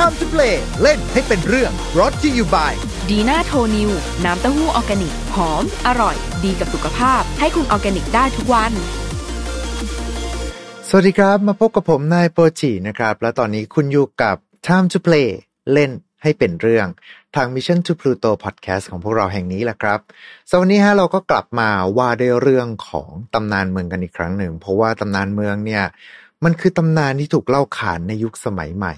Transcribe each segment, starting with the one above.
Time to play เล่นให้เป็นเรื่อง brought to you by ดีน่าโทนิวน้ำเต้าหู้ออร์แกนิก หอม อร่อย ดีกับสุขภาพ ให้คุณออร์แกนิกได้ทุกวัน สวัสดีครับมาพบกับผมนายโปรจินะครับ และตอนนี้คุณอยู่กับ Time to play เล่นให้เป็นเรื่อง ทาง Mission to Pluto Podcast ของพวกเราแห่งนี้แหละครับ วันนี้ฮะเราก็กลับมาว่าด้วยเรื่องของตำนานเมืองกันอีกครั้งหนึ่ง เพราะว่าตำนานเมืองเนี่ยมันคือตำนานที่ถูกเล่าขานในยุคสมัยใหม่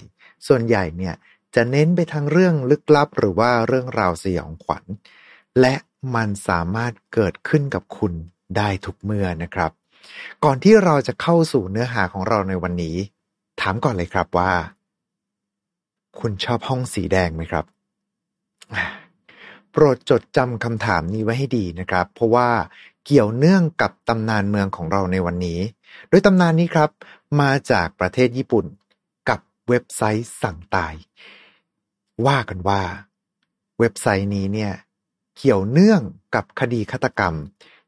ส่วนใหญ่เนี่ยจะเน้นไปทางเรื่องลึกลับหรือว่าเรื่องราวสยองขวัญ และมันสามารถเกิดขึ้นกับคุณได้ทุกเมื่อนะครับ ก่อนที่เราจะเข้าสู่เนื้อหาของเราในวันนี้ ถามก่อนเลยครับว่า คุณชอบห้องสีแดงไหมครับ โปรดจดจำคำถามนี้ไว้ให้ดีนะครับ เพราะว่าเกี่ยวเนื่องกับตำนานเมืองของเราในวันนี้ โดยตำนานนี้ครับ มาจากประเทศญี่ปุ่น เว็บไซต์สั่งตาย ว่ากันว่า เว็บไซต์นี้เนี่ย เกี่ยวเนื่องกับคดีฆาตกรรม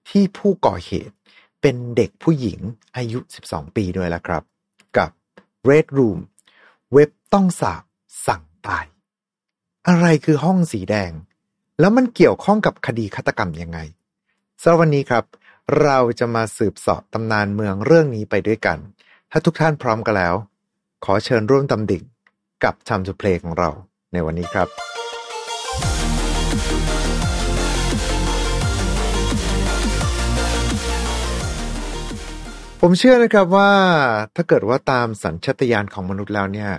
ที่ผู้ก่อเหตุเป็นเด็กผู้หญิงอายุ 12 ปีด้วยละครับ กับ Red Room เว็บต้องสาบสั่งตาย อะไรคือห้องสีแดง แล้วมันเกี่ยวข้องกับคดีฆาตกรรมยังไงสำหรับวันนี้ครับ เราจะมาสืบสอบตำนานเมืองเรื่องนี้ไปด้วยกัน ถ้าทุกท่านพร้อมกันแล้ว ขอเชิญร่วมตำดิ่งกับ Time to Play ของเราในวันนี้ครับ ผมเชื่อนะครับว่าถ้าเกิดว่าตามสัญชาตญาณของมนุษย์แล้วเนี่ย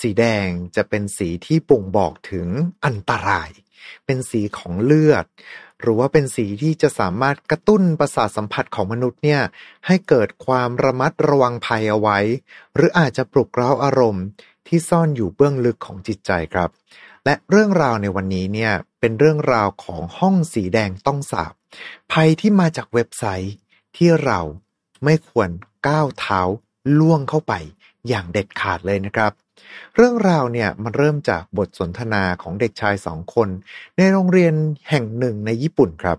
สีแดงจะเป็นสีที่ป่งบอกถึงอันตราย เป็นสีของเลือด หรือว่าเป็นสีที่จะสามารถกระตุ้นประสาทสัมผัสของมนุษย์เนี่ยให้เกิดความระมัดระวังภัยเอาไว้ หรืออาจจะปลุกเร้าอารมณ์ที่ซ่อนอยู่เบื้องลึกของจิตใจครับ และเรื่องราวในวันนี้เนี่ยเป็นเรื่องราวของห้องสีแดงต้องสาบ ภัยที่มาจากเว็บไซต์ที่เราไม่ควรก้าวเท้าล่วงเข้าไป อย่างเด็ดขาดเลยนะครับ เรื่องราวเนี่ยมันเริ่มจากบทสนทนาของเด็กชายสองคน ในโรงเรียนแห่งหนึ่งในญี่ปุ่นครับ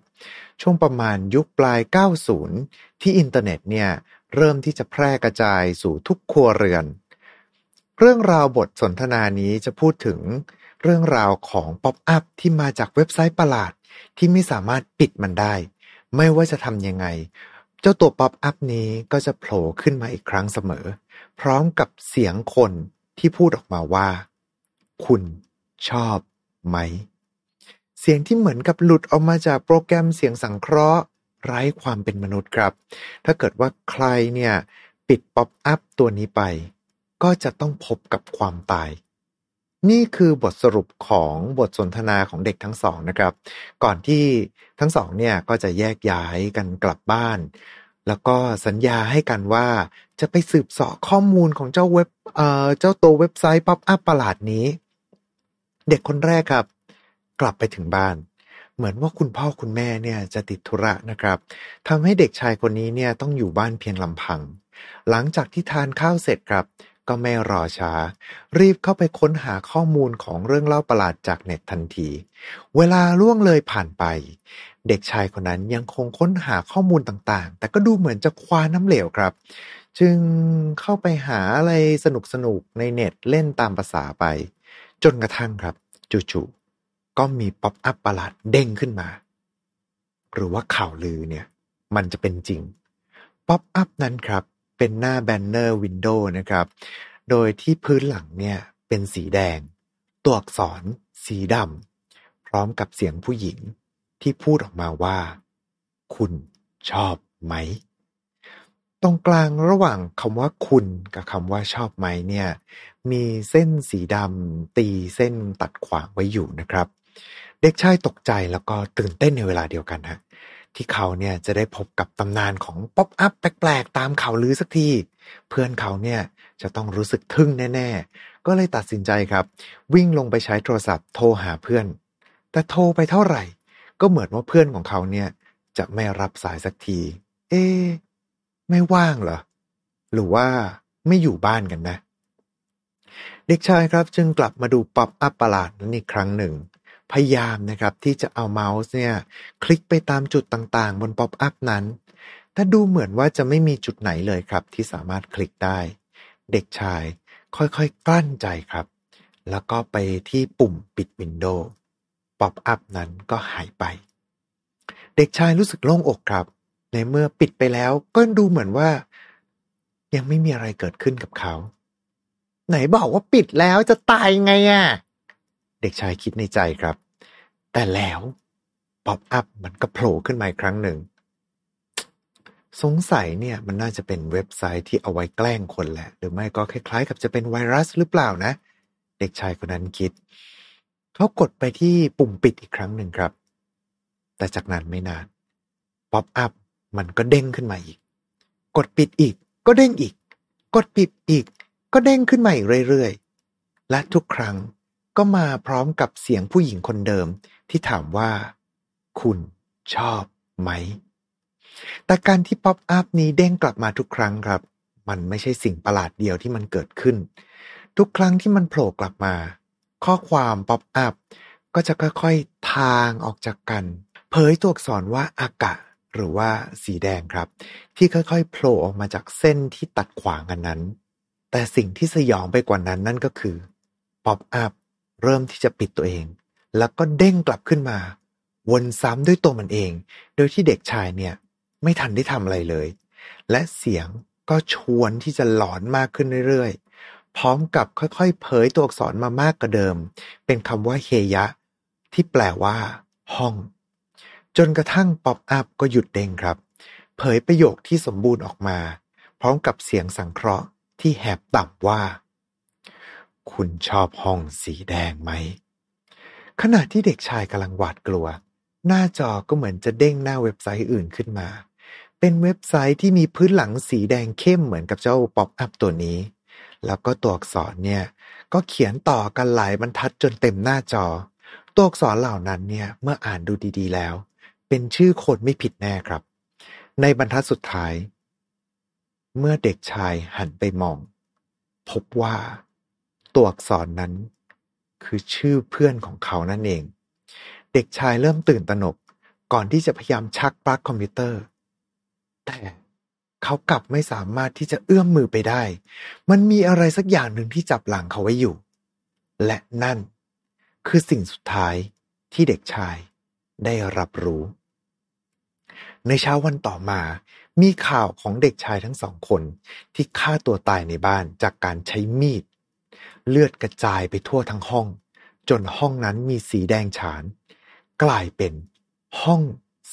ช่วงประมาณยุคปลาย 90 ที่อินเทอร์เน็ตเนี่ยเริ่มที่จะแพร่กระจายสู่ทุกครัวเรือน เรื่องราวบทสนทนานี้จะพูดถึงเรื่องราวของ pop-up ที่มาจากเว็บไซต์ประหลาดที่ไม่สามารถปิดมันได้ ไม่ว่าจะทำยังไง เจ้าตัว pop-up นี้ก็จะโผล่ขึ้นมาอีกครั้งเสมอ พร้อมกับเสียงคนที่พูดออกมาว่า คุณชอบไหม เสียงที่เหมือนกับหลุดออกมาจากโปรแกรมเสียงสังเคราะห์ ไร้ความเป็นมนุษย์ครับ ถ้าเกิดว่าใครเนี่ย ปิด pop-up ตัวนี้ไป ก็จะต้องพบกับความตาย นี่คือบทสรุปของบทสนทนาของเด็กทั้งสองนะครับ ก่อนที่ทั้งสองเนี่ยก็จะแยกย้ายกันกลับบ้าน แล้วก็สัญญาให้กันว่าจะไปสืบเสาะข้อมูลของเจ้าเว็บเอ่อเจ้าตัวเว็บไซต์ pop-up ประหลาดนี้ เด็กคนแรกครับ กลับไปถึงบ้าน เหมือนว่าคุณพ่อคุณแม่เนี่ยจะติดธุระนะครับทำให้เด็กชายคนนี้เนี่ยต้องอยู่บ้านเพียงลำพัง หลังจากที่ทานข้าวเสร็จครับ ก็ไม่รอช้า รีบเข้าไปค้นหาข้อมูลของเรื่องเล่าประหลาดจากเน็ตทันที เวลาล่วงเลยผ่านไป เด็กชายคนนั้นยังคงค้นหาข้อมูลต่างๆ แต่ก็ดูเหมือนจะคว้าน้ำเหลวครับ จึงเข้าไปหาอะไรสนุกๆ ในเน็ตเล่นตามภาษาไป จนกระทั่งครับจู่ๆก็มีป๊อปอัพประหลาดเด้งขึ้นมา หรือว่าข่าวลือเนี่ย มันจะเป็นจริง pop-up นั้นครับ เป็นหน้า banner window นะครับ โดยที่พื้นหลังเนี่ยเป็นสีแดง ตัวอักษรสีดำพร้อมกับเสียงผู้หญิงที่พูดออกมาว่า คุณชอบไหม ตรงกลางระหว่างคำว่าคุณกับคำว่าชอบไหมเนี่ย มีเส้นสีดำตีเส้นตัดขวางไว้อยู่นะครับ เด็กชายตกใจแล้วก็ตื่นเต้นในเวลาเดียวกันฮะ ที่เขาเนี่ยจะได้พบกับตำนานของป๊อปอัพแปลกๆ ตามข่าวลือสักที เพื่อนเขาเนี่ยจะต้องรู้สึกทึ่งแน่ ๆ ก็เลยตัดสินใจครับ วิ่งลงไปใช้โทรศัพท์โทรหาเพื่อน แต่โทรไปเท่าไหร่ ก็เหมือนว่าเพื่อนของเขาเนี่ยจะไม่รับสายสักที เอ๊ไม่ว่างเหรอ หรือว่าไม่อยู่บ้านกันนะ เด็กชายครับจึงกลับมาดู pop-up ประหลาดนั้นอีกครั้งหนึ่ง พยายามนะครับที่จะเอาเมาส์เนี่ยคลิกไปตามจุดต่างๆ บน pop-up นั้น แต่ดูเหมือนว่าจะไม่มีจุดไหนเลยครับ ที่สามารถคลิกได้ เด็กชายค่อยๆกลั้นใจครับ แล้วก็ไปที่ปุ่มปิด window pop-up นั้นก็หายไป เด็กชายรู้สึกโล่งอกครับ ในเมื่อปิดไปแล้วก็ดูเหมือนว่า ยังไม่มีอะไรเกิดขึ้นกับเขา ไหนบอกว่าปิดแล้วจะตายไงอะ เด็กชายคิดในใจครับ แต่แล้ว pop-up มันก็โผล่ขึ้นมาอีกครั้งหนึ่ง สงสัยเนี่ยมันน่าจะเป็นเว็บไซต์ที่เอาไว้แกล้งคนแหละ หรือไม่ก็คล้ายๆ กับจะเป็นไวรัสหรือเปล่านะ เด็กชายคนนั้นคิด เขากดไปที่ปุ่มปิดอีกครั้งหนึ่งครับ แต่จากนั้นไม่นาน pop-up มันก็เด้งขึ้นมาอีก กดปิดอีก ก็เด้งอีก กดปิดอีก ก็เด้งขึ้นมาอีกเรื่อยๆ และทุกครั้ง ก็มาพร้อมกับเสียงผู้หญิงคนเดิมที่ถามว่า คุณชอบไหม แต่การที่ pop-up นี้เด้งกลับมาทุกครั้งครับ มันไม่ใช่สิ่งประหลาดเดียวที่มันเกิดขึ้น ทุกครั้งที่มันโผล่กลับมา ข้อความ pop-up ก็จะค่อยๆ ถ่างออกจากกัน เผยตัวอักษรว่าอากะหรือว่าสีแดงครับ ที่ค่อยๆโผล่ออกมาจากเส้นที่ตัดขวางกันนั้น แต่สิ่งที่สยองไปกว่านั้นนั่นก็คือ pop-up เริ่มที่จะปิดตัวเอง แล้วก็เด้งกลับขึ้นมา วนซ้ำด้วยตัวมันเอง โดยที่เด็กชายเนี่ย ไม่ทันได้ทำอะไรเลย และเสียงก็ชวนที่จะหลอนมากขึ้นเรื่อยๆ พร้อมกับค่อยๆ เผยตัวอักษรมามากกว่าเดิม เป็นคำว่าเฮยะ ที่แปลว่า ห้อง จนกระทั่งป๊อปอัพก็หยุดเด้งครับ เผยประโยคที่สมบูรณ์ออกมา พร้อมกับเสียงสังเคราะห์ที่แหบต่ำว่า คุณชอบห้องสีแดงไหม ขณะที่เด็กชายกำลังหวาดกลัว หน้าจอก็เหมือนจะเด้งหน้าเว็บไซต์อื่นขึ้นมา เป็นเว็บไซต์ที่มีพื้นหลังสีแดงเข้มเหมือนกับเจ้า pop-up ตัวนี้ แล้วก็ตัวอักษรเนี่ย ก็เขียนต่อกันหลายบรรทัดจนเต็มหน้าจอ ตัวอักษรเหล่านั้นเนี่ยเมื่ออ่านดูดีๆแล้ว เป็นชื่อคนไม่ผิดแน่ครับ ในบรรทัดสุดท้าย เมื่อเด็กชายหันไปมอง พบว่า ตัวอักษรนั้น คือชื่อเพื่อนของเขานั่นเอง เด็กชายเริ่มตื่นตระหนกก่อนที่จะพยายามชักปลั๊กคอมพิวเตอร์ แต่เขากลับไม่สามารถที่จะเอื้อมมือไปได้ มันมีอะไรสักอย่างหนึ่งที่จับหลังเขาไว้อยู่ และนั่นคือสิ่งสุดท้ายที่เด็กชายได้รับรู้ ในเช้าวันต่อมา มีข่าวของเด็กชายทั้งสองคนที่ฆ่าตัวตายในบ้านจากการใช้มีด เลือดกระจายไปทั่วทั้งห้อง จนห้องนั้นมีสีแดงฉาน กลายเป็นห้อง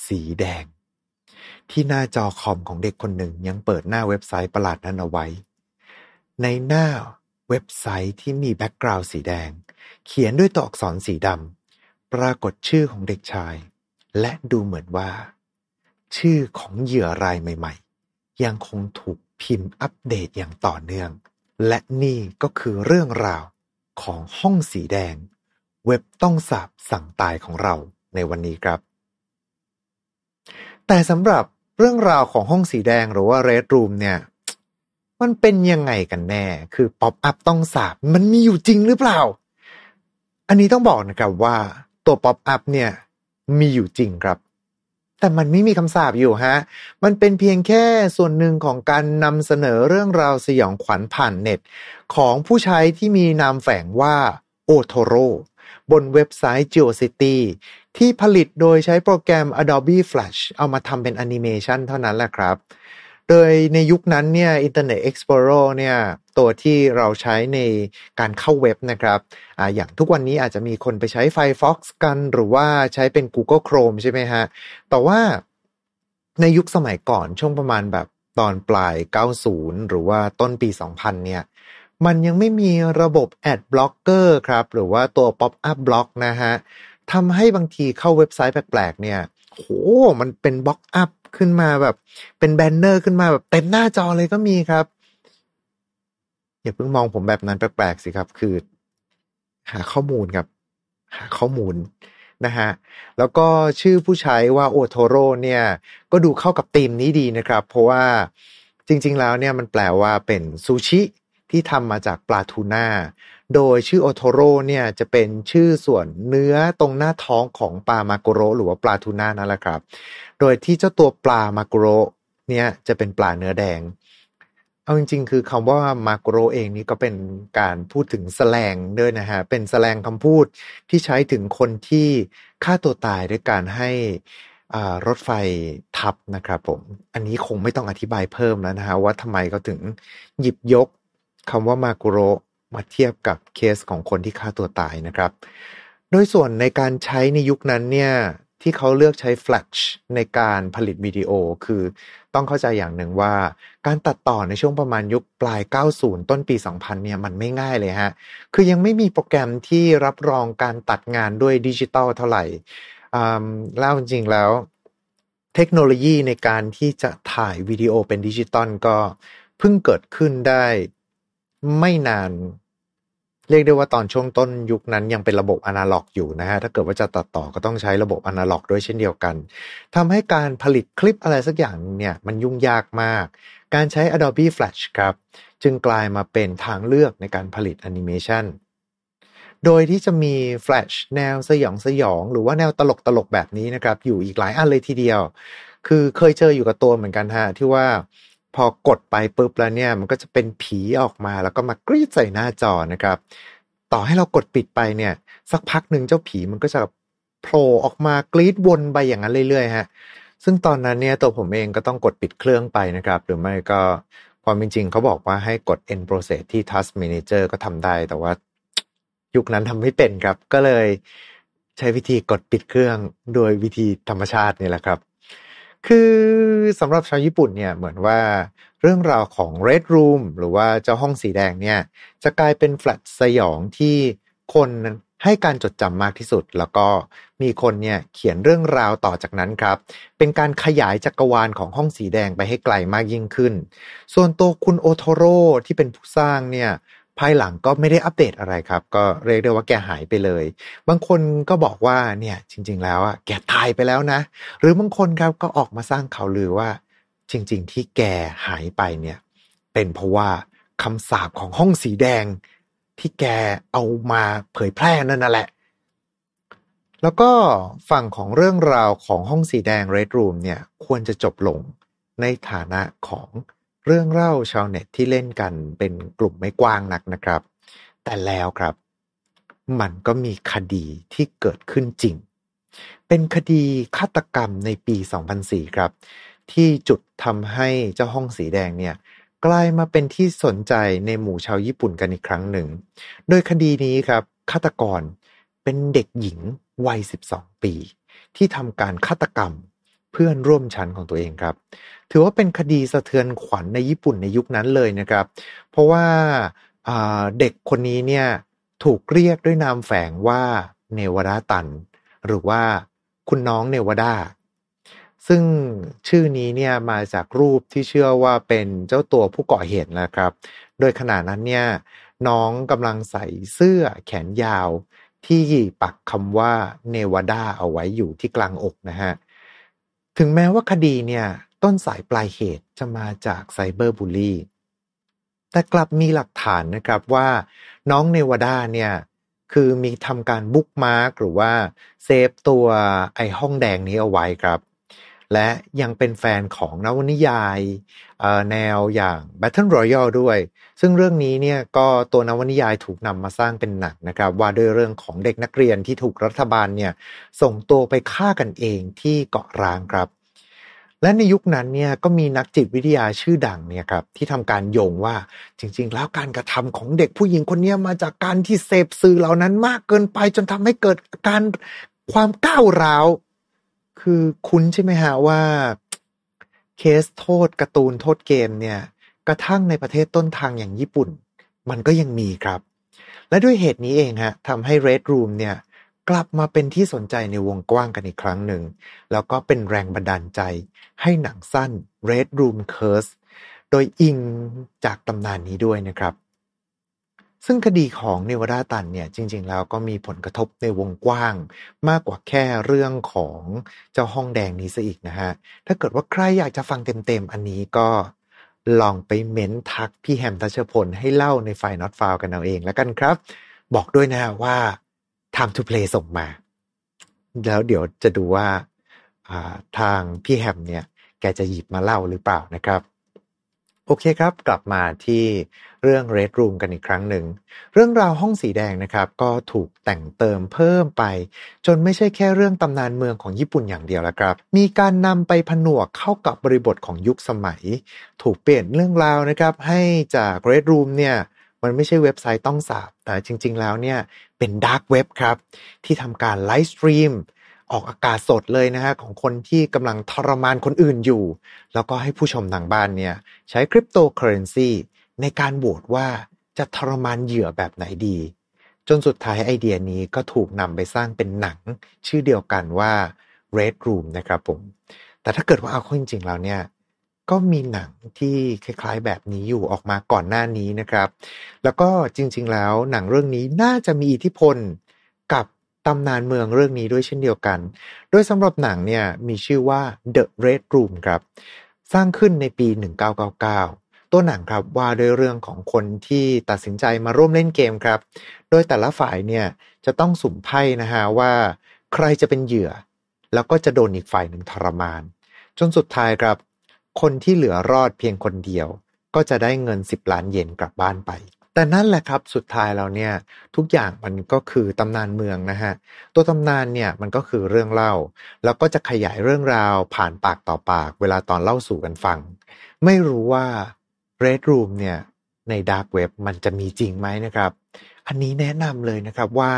สีแดง ที่หน้าจอคอมของเด็กคนหนึ่งยังเปิดหน้าเว็บไซต์ประหลาดนั้นเอาไว้ ในหน้าเว็บไซต์ที่มีแบ็กกราวด์สีแดง เขียนด้วยตัวอักษรสีดำปรากฏชื่อของเด็กชาย และดูเหมือนว่า ชื่อของเหยื่อรายใหม่ ๆ ยังคงถูกพิมพ์อัปเดตอย่างต่อเนื่อง และนี่ก็คือเรื่องราวของห้องสีแดง เว็บต้องสาปสั่งตายของเราในวันนี้ครับ แต่สำหรับเรื่องราวของห้องสีแดงหรือว่า Red Room เนี่ย มันเป็นยังไงกันแน่ คือ pop-up ต้องสาปมันมีอยู่จริงหรือเปล่า อันนี้ต้องบอกนะครับว่าตัว pop-up เนี่ยมีอยู่จริงครับ แต่มันไม่มีคำสาปอยู่ฮะ มันเป็นเพียงแค่ส่วนหนึ่งของการนำเสนอเรื่องราวสยองขวัญผ่านเน็ต ของผู้ใช้ที่มีนามแฝงว่าโอโทโรบนเว็บไซต์ GeoCity ที่ผลิตโดยใช้โปรแกรม Adobe Flash เอามาทำเป็นแอนิเมชันเท่านั้นแหละครับ โดยในยุคนั้นเนี่ย Internet Explorer เนี่ย ตัวที่เราใช้ในการเข้าเว็บนะครับออย่างทุกวันนี้อาจจะมีคนไปใช้ Firefox กันหรือว่าใช้เป็น Google Chrome ใช่ไหมฮะ แต่ว่าในยุคสมัยก่อนช่วงประมาณแบบตอนปลาย 90 หรือว่าต้นปี 2000 เนี่ย มันยังไม่มีระบบ Ad Blocker ครับ หรือว่าตัว Pop Up Block นะฮะทำให้บางทีเข้าเว็บไซต์แปลกๆ เนี่ย โห มันเป็นบล็อกอัพ ขึ้นมาแบบ เป็นแบนเนอร์ขึ้นมาแบบเต็มหน้าจอเลยก็มีครับ อย่าเพิ่งมองผมแบบนั้นแปลกๆสิครับ คือ หาข้อมูลครับ หาข้อมูลนะฮะแล้วก็ชื่อผู้ใช้ว่าโอโทโร่เนี่ย ก็ดูเข้ากับธีมนี้ดีนะครับ เพราะว่าจริง ๆ แล้วเนี่ยมันแปลว่าเป็นซูชิที่ทำมาจากปลาทูน่า โดยชื่อโอโทโร่เนี่ยจะเป็นชื่อส่วนเนื้อตรงหน้าท้องของปลามากโรหรือว่าปลาทูน่านั่นแหละครับ โดยที่เจ้าตัวปลามากโรเนี่ยจะเป็นปลาเนื้อแดง เอาจริง ๆ คือคำว่ามาโรเองนี่ก็เป็นการพูดถึงแสลงด้วยนะฮะ เป็นแสลงคำพูดที่ใช้ถึงคนที่ฆ่าตัวตายด้วยการให้รถไฟทับนะครับผม อันนี้คงไม่ต้องอธิบายเพิ่มแล้วนะฮะว่าทำไมเขาถึงหยิบยกคำว่ามากโร มาเทียบกับเคสของคนที่ฆ่าตัวตายนะครับ โดยส่วนในการใช้ในยุคนั้นเนี่ยที่เขาเลือกใช้ Flash ในการผลิตวิดีโอ คือต้องเข้าใจอย่างหนึ่งว่า การตัดต่อในช่วงประมาณยุคปลาย 90 ต้นปี 2000 เนี่ยมันไม่ง่ายเลยฮะ คือยังไม่มีโปรแกรมที่รับรองการตัดงานด้วยดิจิตอลเท่าไหร่แล้วจริงๆแล้ว เทคโนโลยีในการที่จะถ่ายวิดีโอเป็นดิจิตอลก็เพิ่งเกิดขึ้นได้ ไม่นาน เรียกได้ว่าตอนช่วงต้นยุคนั้นยังเป็นระบบอนาล็อกอยู่นะฮะ ถ้าเกิดว่าจะตัดต่อก็ต้องใช้ระบบอนาล็อกด้วยเช่นเดียวกัน ทำให้การผลิตคลิปอะไรสักอย่างเนี่ยมันยุ่งยากมาก การใช้ Adobe Flash ครับ จึงกลายมาเป็นทางเลือกในการผลิตแอนิเมชันโดยที่จะมี Flash แนวสยองสยอง หรือว่าแนวตลกตลกแบบนี้นะครับ อยู่อีกหลายอันเลยทีเดียว คือเคยเจออยู่กับตัวเหมือนกันฮะที่ว่า พอกดไปปุ๊บแล้วเนี่ย มันก็จะเป็นผีออกมาแล้วก็มากรีดใส่หน้าจอนะครับ ต่อให้เรากดปิดไปเนี่ย สักพักหนึ่งเจ้าผีมันก็จะโผล่ออกมากรีดวนไปอย่างนั้นเรื่อยๆฮะซึ่งตอนนั้นเนี่ยตัวผมเองก็ต้องกดปิดเครื่องไปนะครับ หรือไม่ก็ความจริงเขาบอกว่าให้กด end process ที่ task manager ก็ทำได้ แต่ว่ายุคนั้นทำไม่เป็นครับ ก็เลยใช้วิธีกดปิดเครื่องโดยวิธีธรรมชาตินี่แหละครับ คือสำหรับชาวญี่ปุ่นเนี่ยเหมือนว่าเรื่องราวของ Red Room หรือว่าเจ้าห้องสีแดงเนี่ย จะกลายเป็นแฟลตสยองที่คนให้การจดจำมากที่สุด แล้วก็มีคนเนี่ยเขียนเรื่องราวต่อจากนั้นครับ เป็นการขยายจักรวาลของห้องสีแดงไปให้ไกลมากยิ่งขึ้น ส่วนตัวคุณโอโทโร่ที่เป็นผู้สร้างเนี่ย ภายหลังก็ไม่ได้อัปเดตอะไรครับ ก็เรียกได้ว่าแกหายไปเลย บางคนก็บอกว่าเนี่ยจริง ๆ แล้วอะแกตายไปแล้วนะ หรือบางคนครับก็ออกมาสร้างข่าวลือว่า จริง ๆ ที่แกหายไปเนี่ย เป็นเพราะว่าคำสาปของห้องสีแดง ที่แกเอามาเผยแพร่นั่นน่ะแหละ แล้วก็ฝั่งของเรื่องราวของห้องสีแดง Red Room เนี่ยควรจะจบลงในฐานะของ เรื่องเล่าชาวเน็ตที่เล่นกันเป็นกลุ่มไม่กว้างนักนะครับ แต่แล้วครับ มันก็มีคดีที่เกิดขึ้นจริง เป็นคดีฆาตกรรมในปี 2004 ครับ ที่จุดทำให้เจ้าห้องสีแดงเนี่ยกลายมาเป็นที่สนใจในหมู่ชาวญี่ปุ่นกันอีกครั้งหนึ่ง โดยคดีนี้ครับฆาตกรเป็นเด็กหญิงวัย 12 ปี ที่ทำการฆาตกรรม พื่อนร่วมชั้นของตัวเองครับ ถือว่าเป็นคดีสะเทือนขวัญในญี่ปุ่นในยุคนั้นเลยนะครับ เพราะว่าเด็กคนนี้เนี่ยถูกเรียกด้วยนามแฝงว่าเนวดาตัน หรือว่าคุณน้องเนวดาซึ่งชื่อนี้เนี่ยมาจากรูปที่เชื่อว่าเป็นเจ้าตัวผู้ก่อเหตุนะครับ โดยขณะนั้นเนี่ยน้องกำลังใส่เสื้อแขนยาวที่ปักคำว่าเนวดาเอาไว้อยู่ที่กลางอกนะฮะ ถึงแม้ว่าคดีเนี่ย ต้นสายปลายเหตุจะมาจากไซเบอร์บูลลี่ แต่กลับมีหลักฐานนะครับว่าน้องเนวดาเนี่ย คือมีทำการ bookmark หรือว่าเซฟตัวไอห้องแดงนี้เอาไว้ครับ และยังเป็นแฟนของนวนิยายแนวอย่าง Battle Royale ด้วย ซึ่งเรื่องนี้เนี่ยก็ตัวนวนิยายถูกนำมาสร้างเป็นหนังนะครับ ว่าด้วยเรื่องของเด็กนักเรียนที่ถูกรัฐบาลเนี่ยส่งตัวไปฆ่ากันเองที่เกาะร้างครับ และในยุคนั้นเนี่ยก็มีนักจิตวิทยาชื่อดังเนี่ยครับที่ทำการโยงว่าจริง ๆ แล้วการกระทำของเด็กผู้หญิงคนนี้มาจากการที่เสพสื่อเหล่านั้นมากเกินไปจนทำให้เกิดการความก้าวร้าว คือคุ้นใช่ไหมฮะว่าเคสโทษการ์ตูนโทษเกมเนี่ย กระทั่งในประเทศต้นทางอย่างญี่ปุ่น มันก็ยังมีครับ และด้วยเหตุนี้เองฮะทำให้ Red Room เนี่ย กลับมาเป็นที่สนใจในวงกว้างกันอีกครั้งหนึ่ง แล้วก็เป็นแรงบันดาลใจ ให้หนังสั้น Red Room Curse โดยอิงจากตำนานนี้ด้วยนะครับ ซึ่งคดีของเนวดาตันเนี่ยจริง ๆ แล้วก็มีผลกระทบในวงกว้าง มากกว่าแค่เรื่องของเจ้าห้องแดงนี้ซะอีกนะฮะ ถ้าเกิดว่าใครอยากจะฟังเต็ม ๆ อันนี้ก็ลองไปเม้นทักพี่แฮมทัชพลให้เล่าในไฟล์ not f าวกันเอาเองแล้วกันครับ บอกด้วยนะว่า time to play ส่งมา แล้วเดี๋ยวจะดูว่าทางพี่แฮมเนี่ย แกจะหยิบมาเล่าหรือเปล่านะครับ โอเคครับ กลับมาที่ เรื่อง Red Room กันอีกครั้งหนึ่ง เรื่องราวห้องสีแดงนะครับก็ถูกแต่งเติมเพิ่มไป จนไม่ใช่แค่เรื่องตำนานเมืองของญี่ปุ่นอย่างเดียวแล้วครับ มีการนำไปผนวกเข้ากับบริบทของยุคสมัย ถูกเปลี่ยนเรื่องราวนะครับ ให้จาก Red Room เนี่ยมันไม่ใช่เว็บไซต์ต้องสาป แต่จริง ๆ แล้วเนี่ยเป็น dark web ครับ ที่ทำการ live stream ออกอากาศสดเลยนะฮะของคนที่กำลังทรมานคนอื่นอยู่ แล้วก็ให้ผู้ชมทางบ้านเนี่ยใช้คริปโตเคอเรนซี ในการโหวตว่าจะทรมานเหยื่อแบบไหนดี จนสุดท้ายไอเดียนี้ก็ถูกนำไปสร้างเป็นหนัง ชื่อเดียวกันว่า Red Room นะครับผม แต่ถ้าเกิดว่าเอาเข้าจริงๆแล้วเนี่ยก็มีหนังที่คล้ายๆแบบนี้อยู่ออกมาก่อนหน้านี้นะครับ แล้วก็จริงๆแล้วหนังเรื่องนี้น่าจะมีอิทธิพลกับตำนานเมืองเรื่องนี้ด้วยเช่นเดียวกัน โดยสำหรับหนังเนี่ยมีชื่อว่า The Red Room ครับ สร้างขึ้นในปี 1999 ตัวหนังครับว่าด้วยเรื่องของคนที่ตัดสินใจมาร่วมเล่นเกมครับ โดยแต่ละฝ่ายเนี่ยจะต้องสุ่มไพ่นะฮะว่า ใครจะเป็นเหยื่อ แล้วก็จะโดนอีกฝ่ายหนึ่งทรมาน จนสุดท้ายครับ คนที่เหลือรอดเพียงคนเดียว ก็จะได้เงิน 10 ล้านเยนกลับบ้านไป แต่นั่นแหละครับสุดท้ายแล้วเนี่ยทุกอย่างมันก็คือตำนานเมืองนะฮะตัวตำนานเนี่ยมันก็คือเรื่องเล่า แล้วก็จะขยายเรื่องราวผ่านปากต่อปาก เวลาตอนเล่าสู่กันฟัง ไม่รู้ว่า Red Room เนี่ยใน Dark Web มันจะมีจริงไหมนะครับ อันนี้แนะนำเลยนะครับว่า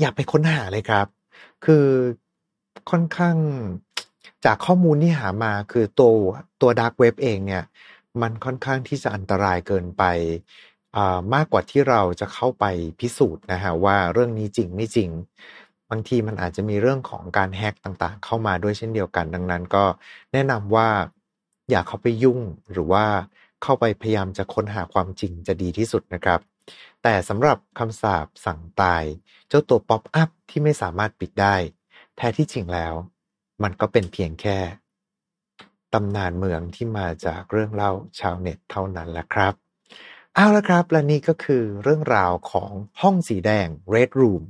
อย่าไปค้นหาเลยครับ คือค่อนข้างจากข้อมูลที่หามาคือตัวตัว Dark Web เองเนี่ย มันค่อนข้างที่จะอันตรายเกินไปมากกว่าที่เราจะเข้าไปพิสูจน์นะฮะว่าเรื่องนี้จริงไม่จริง บางทีมันอาจจะมีเรื่องของการแฮกต่างๆ เข้ามาด้วยเช่นเดียวกัน ดังนั้นก็แนะนำว่าอย่าเข้าไปยุ่งหรือว่า เข้าไปพยายามจะค้นหาความจริงจะดีที่สุดนะครับ แต่สำหรับคำสาปสั่งตาย เจ้าตัวป๊อปอัพที่ไม่สามารถปิดได้ แท้ที่จริงแล้ว มันก็เป็นเพียงแค่ตำนานเมืองที่มาจากเรื่องเล่าชาวเน็ตเท่านั้นแหละครับเอาละครับ และนี่ก็คือเรื่องราวของห้องสีแดง Red Room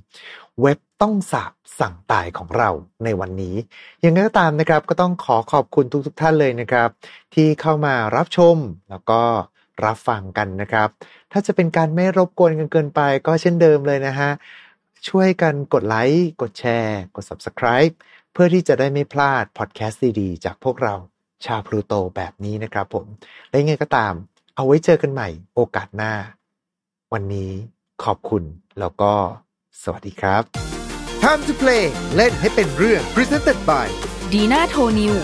เว็บต้องสาบสั่งตายของเราในวันนี้อย่างไรก็ตามนะครับก็ต้องขอขอบคุณทุกๆทท่านเลยนะครับ ที่เข้ามารับชมแล้วก็รับฟังกันนะครับ ถ้าจะเป็นการไม่รบกวนกันเกินไปก็เช่นเดิมเลยนะฮะช่วยกันกดไลค์กดแชร์ กด Subscribe เพื่อที่จะได้ไม่พลาดพอดแคสต์ดีๆจากพวกเราชาวพลูโตแบบนี้นะครับผมและยังไงก็ตาม เอาไว้เจอกันใหม่โอกาสหน้า วันนี้ขอบคุณแล้วก็ สวัสดีครับ Time to play เล่นให้เป็นเรื่อง Presented by ดีน่าโทนิว